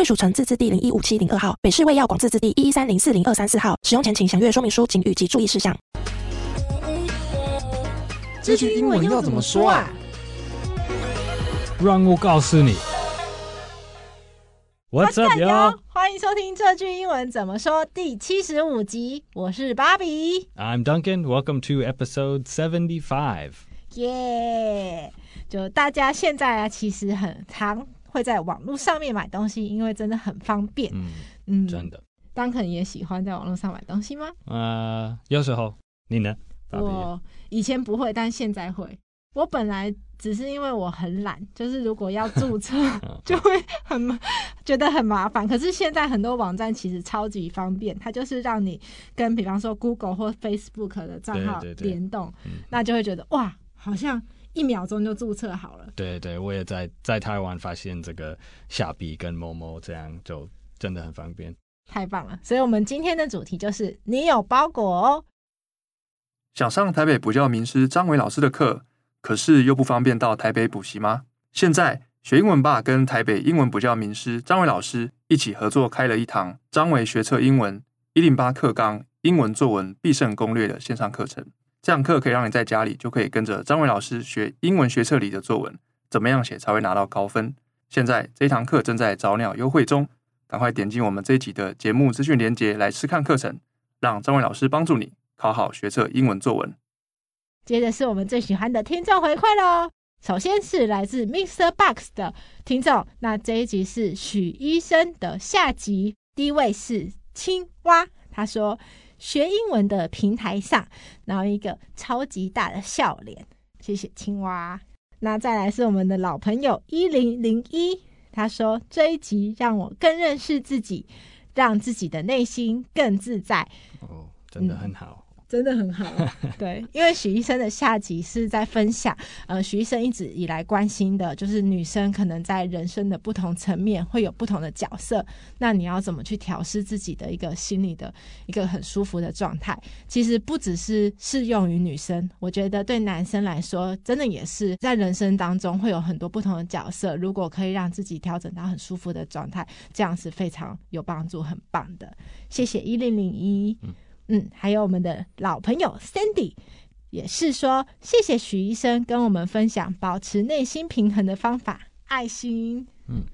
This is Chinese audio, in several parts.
贵属城自治地零一五七零二号，北市卫药广自治地一一三零四零二三四号。使用前请详阅说明书、及注意事项。这句英文要怎么说啊？让我告诉你。What's up, y'all？欢迎收听这句英文怎么说第七十五集。我是芭比。I'm Duncan. Welcome to episode seventy five. 耶！就大家现在啊，其实很常会在网络上面买东西，因为真的很方便。嗯嗯，真的。Duncan 也喜欢在网络上买东西吗？呃，有时候。你呢？我以前不会，但现在会。我本来只是因为我很懒，就是如果要注册，就会很觉得很麻烦。可是现在很多网站其实超级方便，它就是让你跟比方说 Google 或 Facebook 的账号联动，那就会觉得哇，好像一秒钟就注册好了。对对，我也在在台湾发现这个虾币跟 Momo 这样就真的很方便，太棒了。所以我们今天的主题就是你有包裹哦。想上台北补教名师张伟老师的课，可是又不方便到台北补习吗？现在学英文吧跟台北英文补教名师张伟老师一起合作开了一堂张伟学测英文一零八课纲英文作文必胜攻略的线上课程。这堂课可以让你在家里就可以跟着张伟老师学英文学测里的作文，怎么样写才会拿到高分？现在这一堂课正在早鸟优惠中，赶快点击我们这一集的节目资讯连接来试看课程，让张伟老师帮助你。考好学测英文作文。接着是我们最喜欢的听众回馈喽。首先是来自 Mr. Box 的听众，那这一集是许医生的下集。第一位是青蛙，他说学英文的平台上，然后一个超级大的笑脸，谢谢青蛙。那再来是我们的老朋友一零零一，他说这一集让我更认识自己，让自己的内心更自在。哦，真的很好。真的很好，对，因为许医生的下集是在分享，呃，许医生一直以来关心的，就是女生可能在人生的不同层面会有不同的角色，那你要怎么去调试自己的一个心理的一个很舒服的状态？其实不只是适用于女生，我觉得对男生来说，真的也是在人生当中会有很多不同的角色，如果可以让自己调整到很舒服的状态，这样是非常有帮助、很棒的。谢谢一零零一。嗯，还有我们的老朋友 Sandy，也是说谢谢许医生跟我们分享保持内心平衡的方法，爱心。嗯，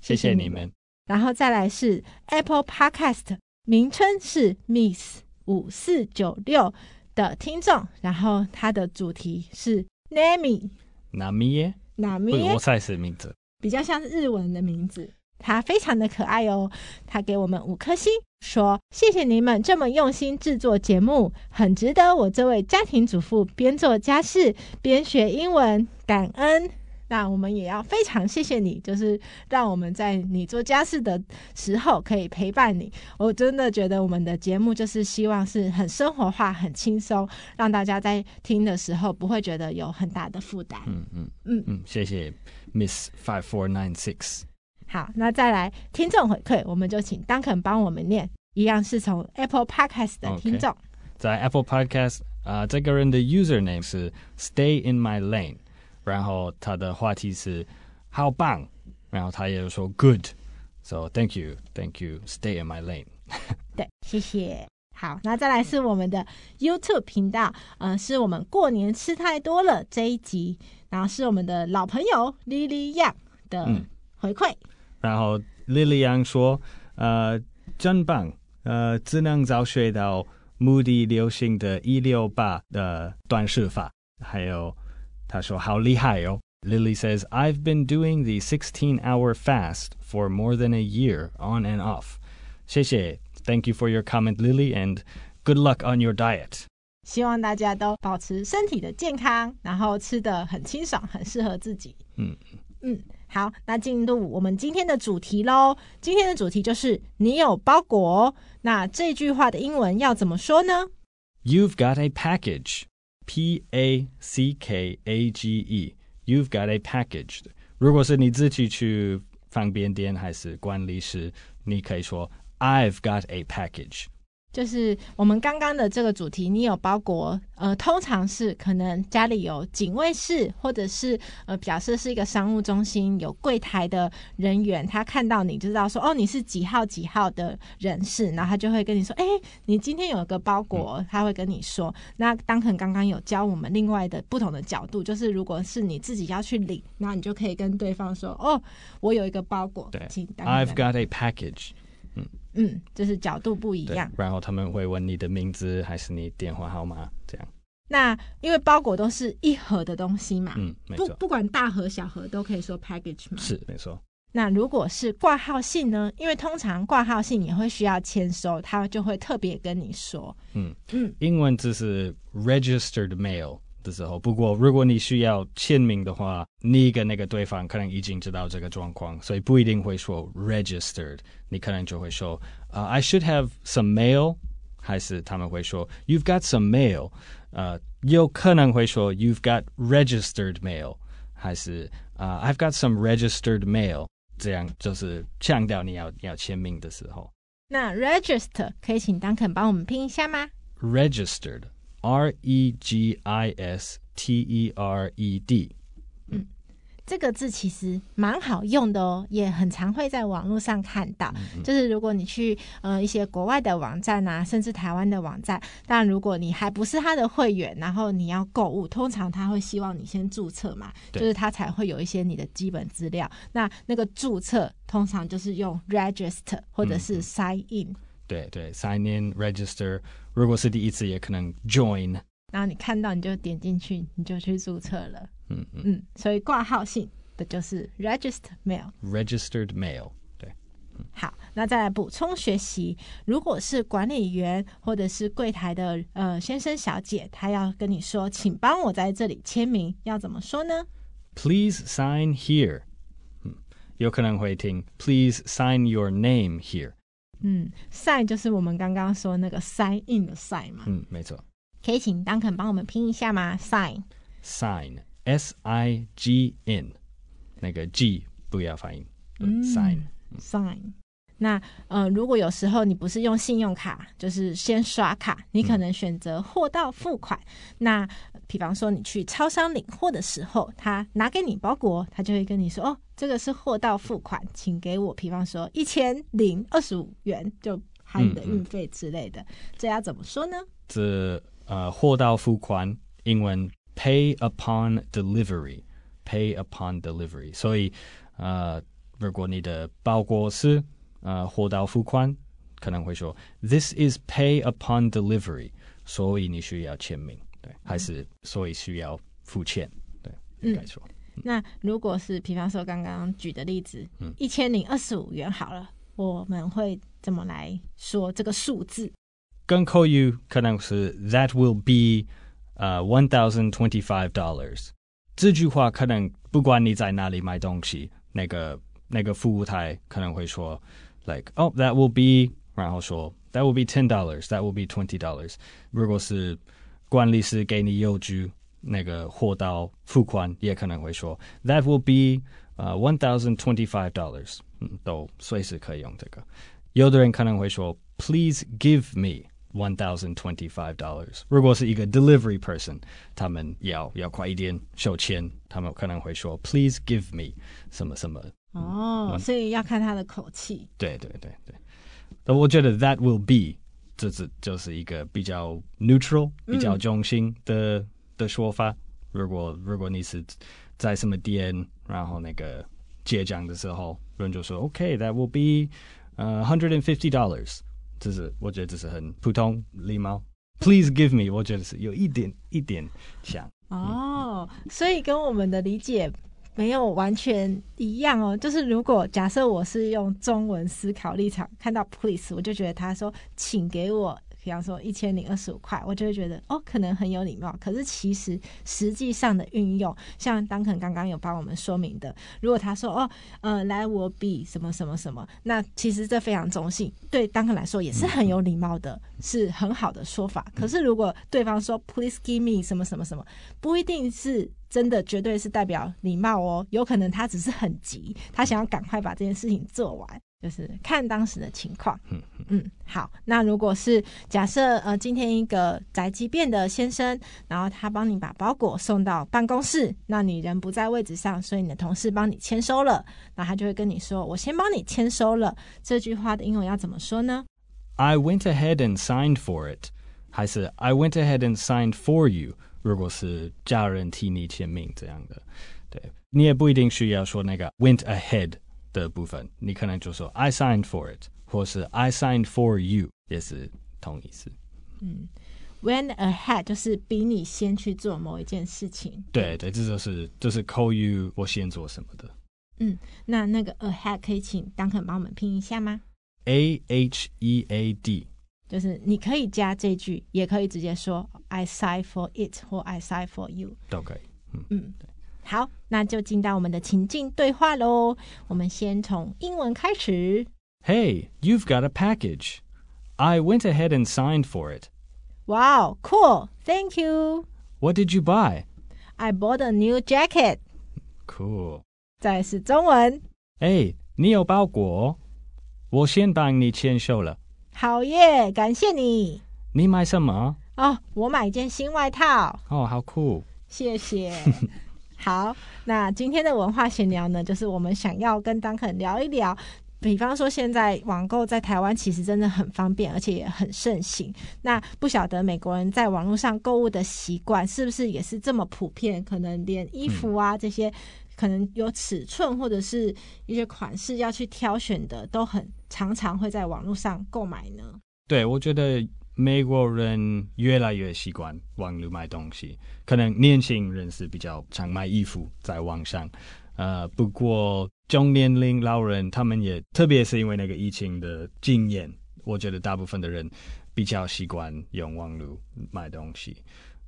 谢谢你们。然后再来是 Apple Podcast，名称是 Miss 五四九六的听众，然后它的主题是 Nami，Nami，Nami，我猜是名字，比较像是日文的名字。他非常的可爱哦，他给我们五颗星，说谢谢你们这么用心制作节目，很值得我这位家庭主妇边做家事边学英文，感恩。那我们也要非常谢谢你，就是让我们在你做家事的时候可以陪伴你。我真的觉得我们的节目就是希望是很生活化、很轻松，让大家在听的时候不会觉得有很大的负担。嗯嗯嗯嗯，谢谢 Miss Five Four Nine Six。好，那再来听众回馈，我们就请 Duncan 帮我们念，一样是从 Apple Podcast 的听众。Okay. 在 Apple Podcast 啊、呃，这个人的 username 是 Stay in my lane，然后他的话题是好棒，然后他也说 Good，so thank you，thank you，Stay in my lane。对，谢谢。好，那再来是我们的 YouTube 频道，嗯、呃，是我们过年吃太多了这一集，然后是我们的老朋友 Lily Yang 的回馈。嗯然后莉莉安说：“呃，真棒，呃，只能早学到目的流行的一六八的短式法。还有，他说好厉害哦。Lily says I've been doing the sixteen hour fast for more than a year on and off。谢谢，Thank you for your comment, Lily, and good luck on your diet。希望大家都保持身体的健康，然后吃得很清爽，很适合自己。嗯嗯。” 好，那进入我们今天的主题喽。今天的主题就是你有包裹。那这句话的英文要怎么说呢？You've got a package. P A C K A G E. You've got a package. 如果是你自己去方便店还是管理室，你可以说 I've got a package. 就是我们刚刚的这个主题，你有包裹，呃，通常是可能家里有警卫室，或者是呃，表示是一个商务中心有柜台的人员，他看到你就知道说，哦，你是几号几号的人士，然后他就会跟你说，哎，你今天有一个包裹，他会跟你说。那当肯刚刚有教我们另外的不同的角度，就是如果是你自己要去领，那你就可以跟对方说，哦，我有一个包裹，对，I've got a package。嗯，就是角度不一样。然后他们会问你的名字还是你电话号码这样。那因为包裹都是一盒的东西嘛，嗯，不不管大盒小盒都可以说 package 嘛。是没错。那如果是挂号信呢？因为通常挂号信也会需要签收，他就会特别跟你说。嗯嗯，英文字是 registered mail。的时候，不过如果你需要签名的话，你跟那个对方可能已经知道这个状况，所以不一定会说 registered，你可能就会说啊、uh,，I should have some mail，还是他们会说 You've got some mail，呃、uh,，有可能会说 You've got registered mail，还是啊、uh, I've got some registered mail，这样就是强调你要你要签名的时候。那 register 可以请 Duncan 帮我们拼一下吗？registered。R E G I S T E R E D，嗯，这个字其实蛮好用的哦，也很常会在网络上看到。嗯嗯，就是如果你去呃一些国外的网站啊，甚至台湾的网站，但如果你还不是他的会员，然后你要购物，通常他会希望你先注册嘛，就是他才会有一些你的基本资料。那那个注册通常就是用 register 或者是 sign in。嗯对对，sign in register，如果是第一次，也可能 join。然后你看到你就点进去，你就去注册了。嗯嗯，嗯，所以挂号信的就是 registered mail。registered mail，对。好，那再来补充学习，如果是管理员或者是柜台的呃先生小姐，他要跟你说，请帮我在这里签名，要怎么说呢？Please sign here。嗯，有可能会听 Please sign your name here。嗯，sign 就是我们刚刚说那个 sign in 的 sign 嘛。嗯，没错。可以请 Duncan 帮我们拼一下吗？sign，sign，s i g n，那个 g 不要发音。嗯，sign，sign。那呃，如果有时候你不是用信用卡，就是先刷卡，你可能选择货到付款。嗯、那比方说你去超商领货的时候，他拿给你包裹，他就会跟你说：“哦，这个是货到付款，请给我，比方说一千零二十五元，就含你的运费之类的。”这要怎么说呢？这呃，货到付款，英文 pay upon delivery，pay upon delivery。所以呃，如果你的包裹是呃，货到付款可能会说，This is pay upon delivery，所以你需要签名，对，还是所以需要付钱，对，应该说。嗯、那如果是比方说刚刚举的例子，一千零二十五元好了，我们会怎么来说这个数字？跟口语可能是 That will be 呃 one thousand twenty five dollars。这句话可能不管你在哪里买东西，那个那个服务台可能会说。Like, oh, that will be，然后说 that will be ten dollars, that will be twenty dollars。如果是管理室给你邮局那个货到付款，也可能会说 that will be 呃 one thousand twenty five dollars。嗯，都随时可以用这个。有的人可能会说 please give me one thousand twenty five dollars。如果是一个 delivery person，他们要要快一点收钱，他们可能会说 please give me 什么什么。哦，所以要看他的口气。对对对对，那我觉得 that will be 这是就是一个比较 neutral、比较中性的、嗯、的说法。如果如果你是在什么店，然后那个结账的时候，人就说 OK，that、okay, will be 呃、uh, hundred and fifty dollars。这是我觉得这是很普通礼貌。Please give me，我觉得是有一点一点像。哦，嗯、所以跟我们的理解。没有完全一样哦，就是如果假设我是用中文思考立场看到 please，我就觉得他说请给我比方说一千零二十五块，我就会觉得哦，可能很有礼貌。可是其实实际上的运用，像当肯刚刚有帮我们说明的，如果他说哦，呃，来我比什么什么什么，那其实这非常中性，对当肯来说也是很有礼貌的，是很好的说法。可是如果对方说 Please give me 什么什么什么，不一定是真的，绝对是代表礼貌哦，有可能他只是很急，他想要赶快把这件事情做完。就是看当时的情况，嗯嗯，好。那如果是假设呃，今天一个宅急便的先生，然后他帮你把包裹送到办公室，那你人不在位置上，所以你的同事帮你签收了，那他就会跟你说：“我先帮你签收了。”这句话的英文要怎么说呢？I went ahead and signed for it，还是 I went ahead and signed for you？如果是家人替你签名这样的，对，你也不一定需要说那个 went ahead。的部分，你可能就说 I signed for it，或是 I signed for you，也是同意思。嗯，went ahead 就是比你先去做某一件事情。对对，这就是就是 call you 我先做什么的。嗯，那那个 ahead 可以请 Duncan 帮我们拼一下吗？A H E A D，就是你可以加这句，也可以直接说 I signed for it 或 I signed for you 都可以。嗯嗯。好，那就进到我们的情境对话喽。我们先从英文开始。Hey, you've got a package. I went ahead and signed for it. Wow, cool. Thank you. What did you buy? I bought a new jacket. Cool. 再是中文。哎，你有包裹？我先帮你签收了。好耶，感谢你。你买什么？哦，我买一件新外套。哦，好酷。谢谢。好，那今天的文化闲聊呢，就是我们想要跟 Duncan 聊一聊，比方说现在网购在台湾其实真的很方便，而且也很盛行。那不晓得美国人在网络上购物的习惯是不是也是这么普遍？可能连衣服啊这些，可能有尺寸或者是一些款式要去挑选的，都很常常会在网络上购买呢？对，我觉得。美国人越来越习惯网络买东西，可能年轻人是比较常买衣服在网上，呃，不过中年龄老人他们也，特别是因为那个疫情的经验，我觉得大部分的人比较习惯用网络买东西，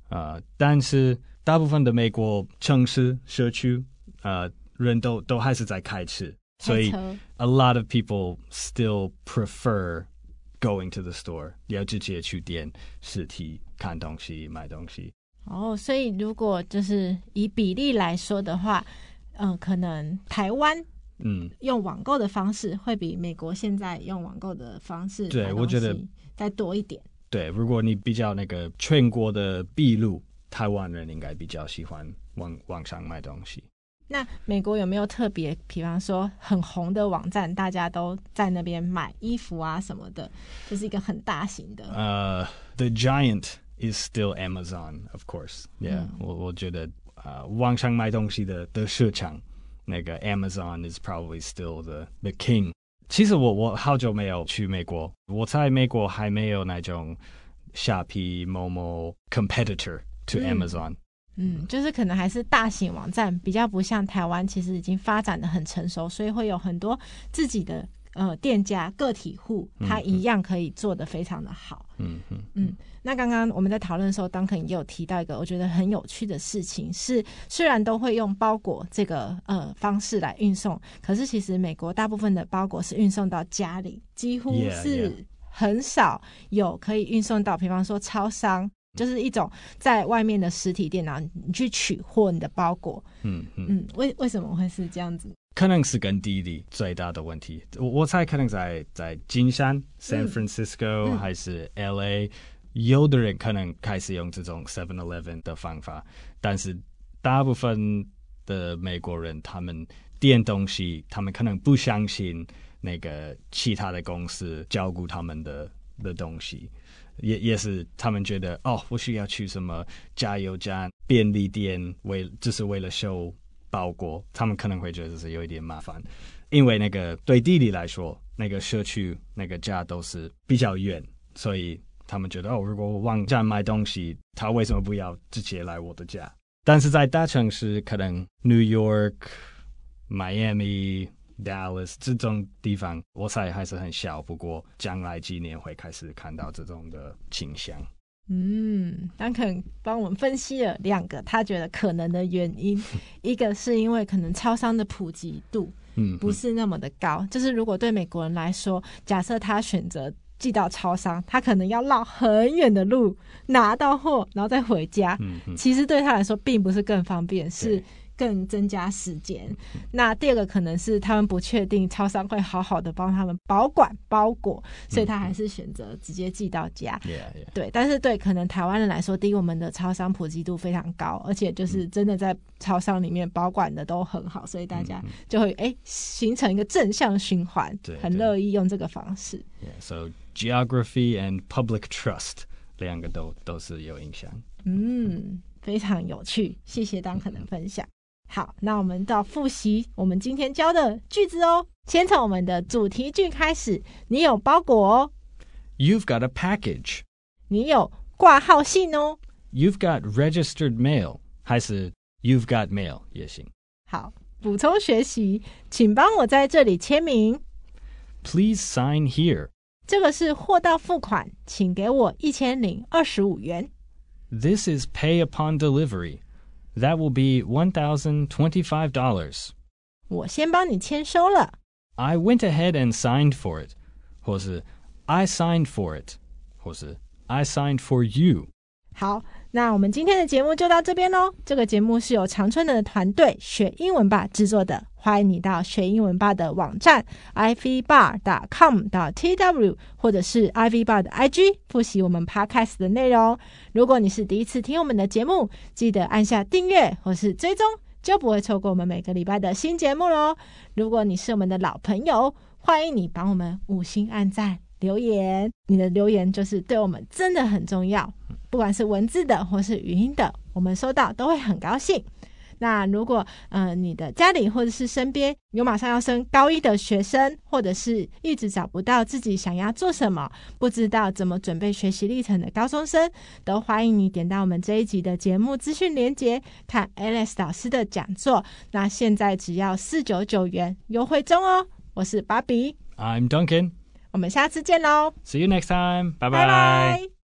呃，但是大部分的美国城市社区，呃，人都都还是在开车，所以 a lot of people still prefer。Going to the store，要直接去店实体看东西、买东西。哦，所以如果就是以比例来说的话，嗯、呃，可能台湾嗯用网购的方式会比美国现在用网购的方式对我觉得再多一点。对，如果你比较那个全国的比率，台湾人应该比较喜欢网网上买东西。那美国有没有特别，比方说很红的网站，大家都在那边买衣服啊什么的，就是一个很大型的。呃、uh,，The giant is still Amazon, of course. Yeah，、嗯、我我觉得啊，uh, 网上买东西的的市场，那个 Amazon is probably still the the king。其实我我好久没有去美国，我在美国还没有那种虾皮、某某 competitor to Amazon。嗯嗯，就是可能还是大型网站比较不像台湾，其实已经发展的很成熟，所以会有很多自己的呃店家个体户，他一样可以做的非常的好。嗯嗯嗯。那刚刚我们在讨论的时候，Duncan 也有提到一个我觉得很有趣的事情，是虽然都会用包裹这个呃方式来运送，可是其实美国大部分的包裹是运送到家里，几乎是很少有可以运送到，比方说超商。就是一种在外面的实体店，然后你去取货你的包裹。嗯嗯嗯，为为什么会是这样子？可能是跟地理最大的问题。我我猜可能在在金山 （San Francisco）、嗯、还是 LA，、嗯、有的人可能开始用这种 Seven Eleven 的方法，但是大部分的美国人他们点东西，他们可能不相信那个其他的公司照顾他们的的东西。也也是，他们觉得哦，不需要去什么加油站、便利店，为就是为了收包裹，他们可能会觉得是有一点麻烦，因为那个对地理来说，那个社区那个家都是比较远，所以他们觉得哦，如果我网站买东西，他为什么不要直接来我的家？但是在大城市，可能 New York、Miami、Dallas 这种地方，我猜还是很小。不过将来几年会开始看到这种的倾向。嗯，丹肯帮我们分析了两个他觉得可能的原因，一个是因为可能超商的普及度嗯不是那么的高，嗯、就是如果对美国人来说，假设他选择寄到超商，他可能要绕很远的路拿到货，然后再回家。嗯，其实对他来说并不是更方便，是。更增加时间。那第二个可能是他们不确定超商会好好的帮他们保管包裹，所以他还是选择直接寄到家。对，但是对可能台湾人来说，第一我们的超商普及度非常高，而且就是真的在超商里面保管的都很好，所以大家就会哎、欸、形成一个正向循环，很乐意用这个方式。Yeah, so geography and public trust 两个都都是有影响。嗯，非常有趣，谢谢当可的分享。好，那我们到复习我们今天教的句子哦。先从我们的主题句开始。你有包裹哦。You've got a package。你有挂号信哦。You've got registered mail，还是 You've got mail 也行。好，补充学习，请帮我在这里签名。Please sign here。这个是货到付款，请给我一千零二十五元。This is pay upon delivery. That will be one thousand twenty-five dollars. 我先帮你签收了。I went ahead and signed for it，或是 I signed for it，或是 I signed for you。好，那我们今天的节目就到这边喽。这个节目是由常春藤的团队学英文吧制作的。 欢迎你到学英文吧的网站 ivbar.com.tw 或者是 ivbar 的 IG 复习我们 podcast 的内容。如果你是第一次听我们的节目，记得按下订阅或是追踪，就不会错过我们每个礼拜的新节目喽。如果你是我们的老朋友，欢迎你帮我们五星按赞留言，你的留言就是对我们真的很重要，不管是文字的或是语音的，我们收到都会很高兴。那如果呃你的家里或者是身边有马上要升高一的学生，或者是一直找不到自己想要做什么，不知道怎么准备学习历程的高中生，都欢迎你点到我们这一集的节目资讯连结，看 Alex 老师的讲座。那现在只要四九九元优惠中哦。我是芭比，I'm Duncan，我们下次见喽，See you next time，拜拜。